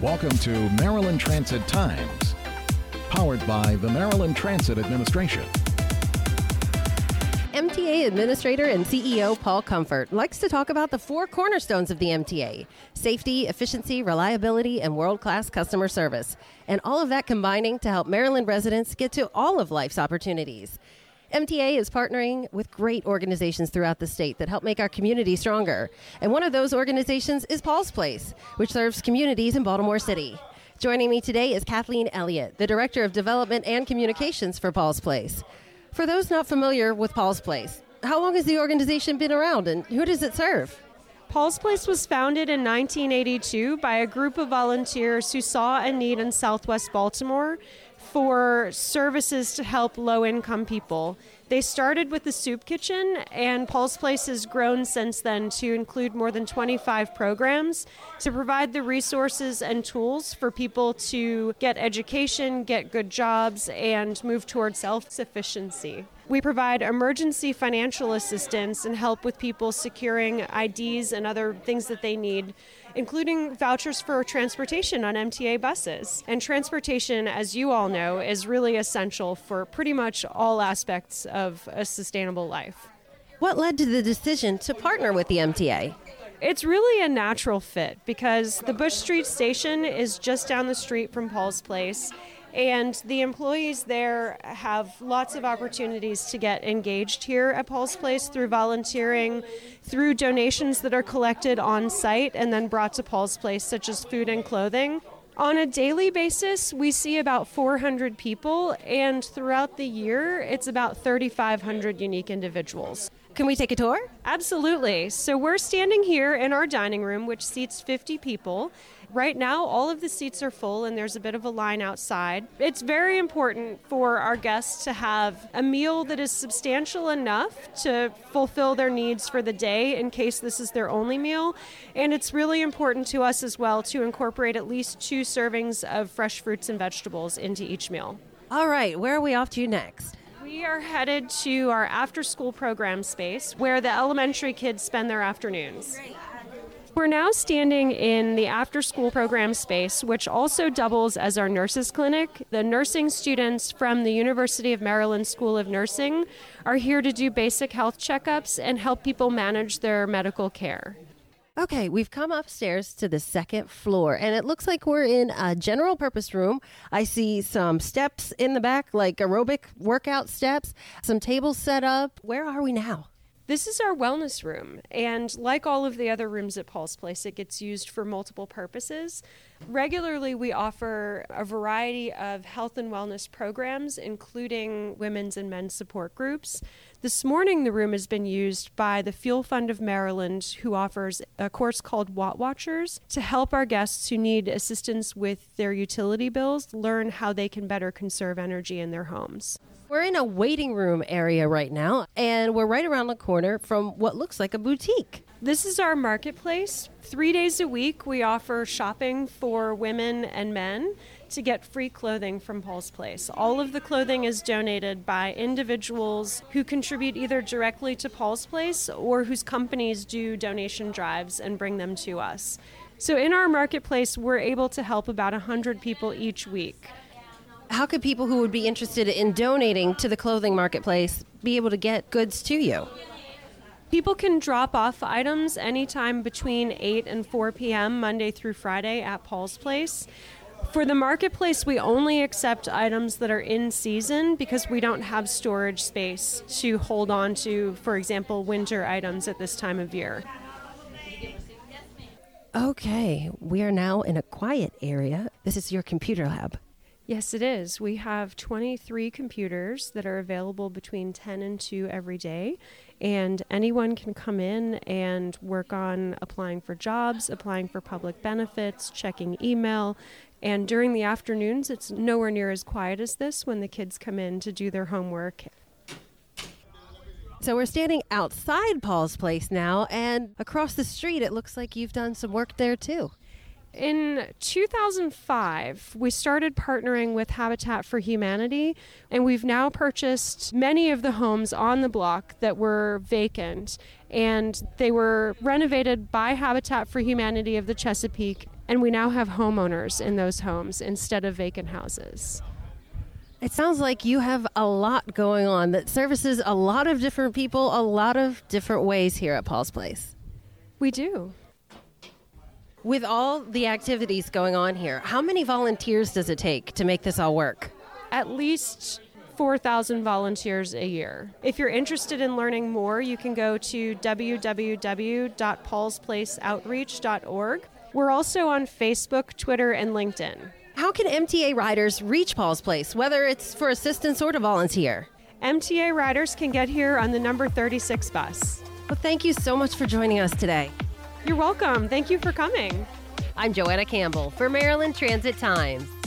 Welcome to Maryland Transit Times, powered by the Maryland Transit Administration. MTA Administrator and CEO Paul Comfort likes to talk about the four cornerstones of the MTA safety, efficiency, reliability, and world class customer service. And all of that combining to help Maryland residents get to all of life's opportunities. MTA is partnering with great organizations throughout the state that help make our community stronger. And one of those organizations is Paul's Place, which serves communities in Baltimore City. Joining me today is Kathleen Elliott, the Director of Development and Communications for Paul's Place. For those not familiar with Paul's Place, how long has the organization been around and who does it serve? Paul's Place was founded in 1982 by a group of volunteers who saw a need in southwest Baltimore for services to help low income people. They started with the soup kitchen, and Paul's Place has grown since then to include more than 25 programs to provide the resources and tools for people to get education, get good jobs, and move toward self sufficiency. We provide emergency financial assistance and help with people securing IDs and other things that they need including vouchers for transportation on MTA buses. And transportation, as you all know, is really essential for pretty much all aspects of a sustainable life. What led to the decision to partner with the MTA? It's really a natural fit because the Bush Street station is just down the street from Paul's Place and the employees there have lots of opportunities to get engaged here at Paul's Place through volunteering, through donations that are collected on site and then brought to Paul's Place, such as food and clothing. On a daily basis, we see about 400 people, and throughout the year, it's about 3,500 unique individuals. Can we take a tour? Absolutely. So, we're standing here in our dining room, which seats 50 people. Right now, all of the seats are full and there's a bit of a line outside. It's very important for our guests to have a meal that is substantial enough to fulfill their needs for the day in case this is their only meal. And it's really important to us as well to incorporate at least two servings of fresh fruits and vegetables into each meal. All right, where are we off to next? We are headed to our after school program space where the elementary kids spend their afternoons. We're now standing in the after school program space, which also doubles as our nurses clinic. The nursing students from the University of Maryland School of Nursing are here to do basic health checkups and help people manage their medical care. Okay, we've come upstairs to the second floor, and it looks like we're in a general purpose room. I see some steps in the back, like aerobic workout steps, some tables set up. Where are we now? This is our wellness room, and like all of the other rooms at Paul's Place, it gets used for multiple purposes. Regularly, we offer a variety of health and wellness programs, including women's and men's support groups. This morning, the room has been used by the Fuel Fund of Maryland, who offers a course called Watt Watchers to help our guests who need assistance with their utility bills learn how they can better conserve energy in their homes. We're in a waiting room area right now, and we're right around the corner from what looks like a boutique. This is our marketplace. Three days a week, we offer shopping for women and men to get free clothing from Paul's Place. All of the clothing is donated by individuals who contribute either directly to Paul's Place or whose companies do donation drives and bring them to us. So in our marketplace, we're able to help about 100 people each week how could people who would be interested in donating to the clothing marketplace be able to get goods to you? People can drop off items anytime between 8 and 4 p.m. Monday through Friday at Paul's Place. For the marketplace, we only accept items that are in season because we don't have storage space to hold on to, for example, winter items at this time of year. Okay, we are now in a quiet area. This is your computer lab. Yes, it is. We have 23 computers that are available between 10 and 2 every day, and anyone can come in and work on applying for jobs, applying for public benefits, checking email. And during the afternoons, it's nowhere near as quiet as this when the kids come in to do their homework. So we're standing outside Paul's place now, and across the street, it looks like you've done some work there too. In 2005, we started partnering with Habitat for Humanity, and we've now purchased many of the homes on the block that were vacant. And they were renovated by Habitat for Humanity of the Chesapeake And we now have homeowners in those homes instead of vacant houses. It sounds like you have a lot going on that services a lot of different people, a lot of different ways here at Paul's Place. We do. With all the activities going on here, how many volunteers does it take to make this all work? At least 4,000 volunteers a year. If you're interested in learning more, you can go to www.paulsplaceoutreach.org. We're also on Facebook, Twitter, and LinkedIn. How can MTA riders reach Paul's Place, whether it's for assistance or to volunteer? MTA riders can get here on the number 36 bus. Well, thank you so much for joining us today. You're welcome. Thank you for coming. I'm Joanna Campbell for Maryland Transit Times.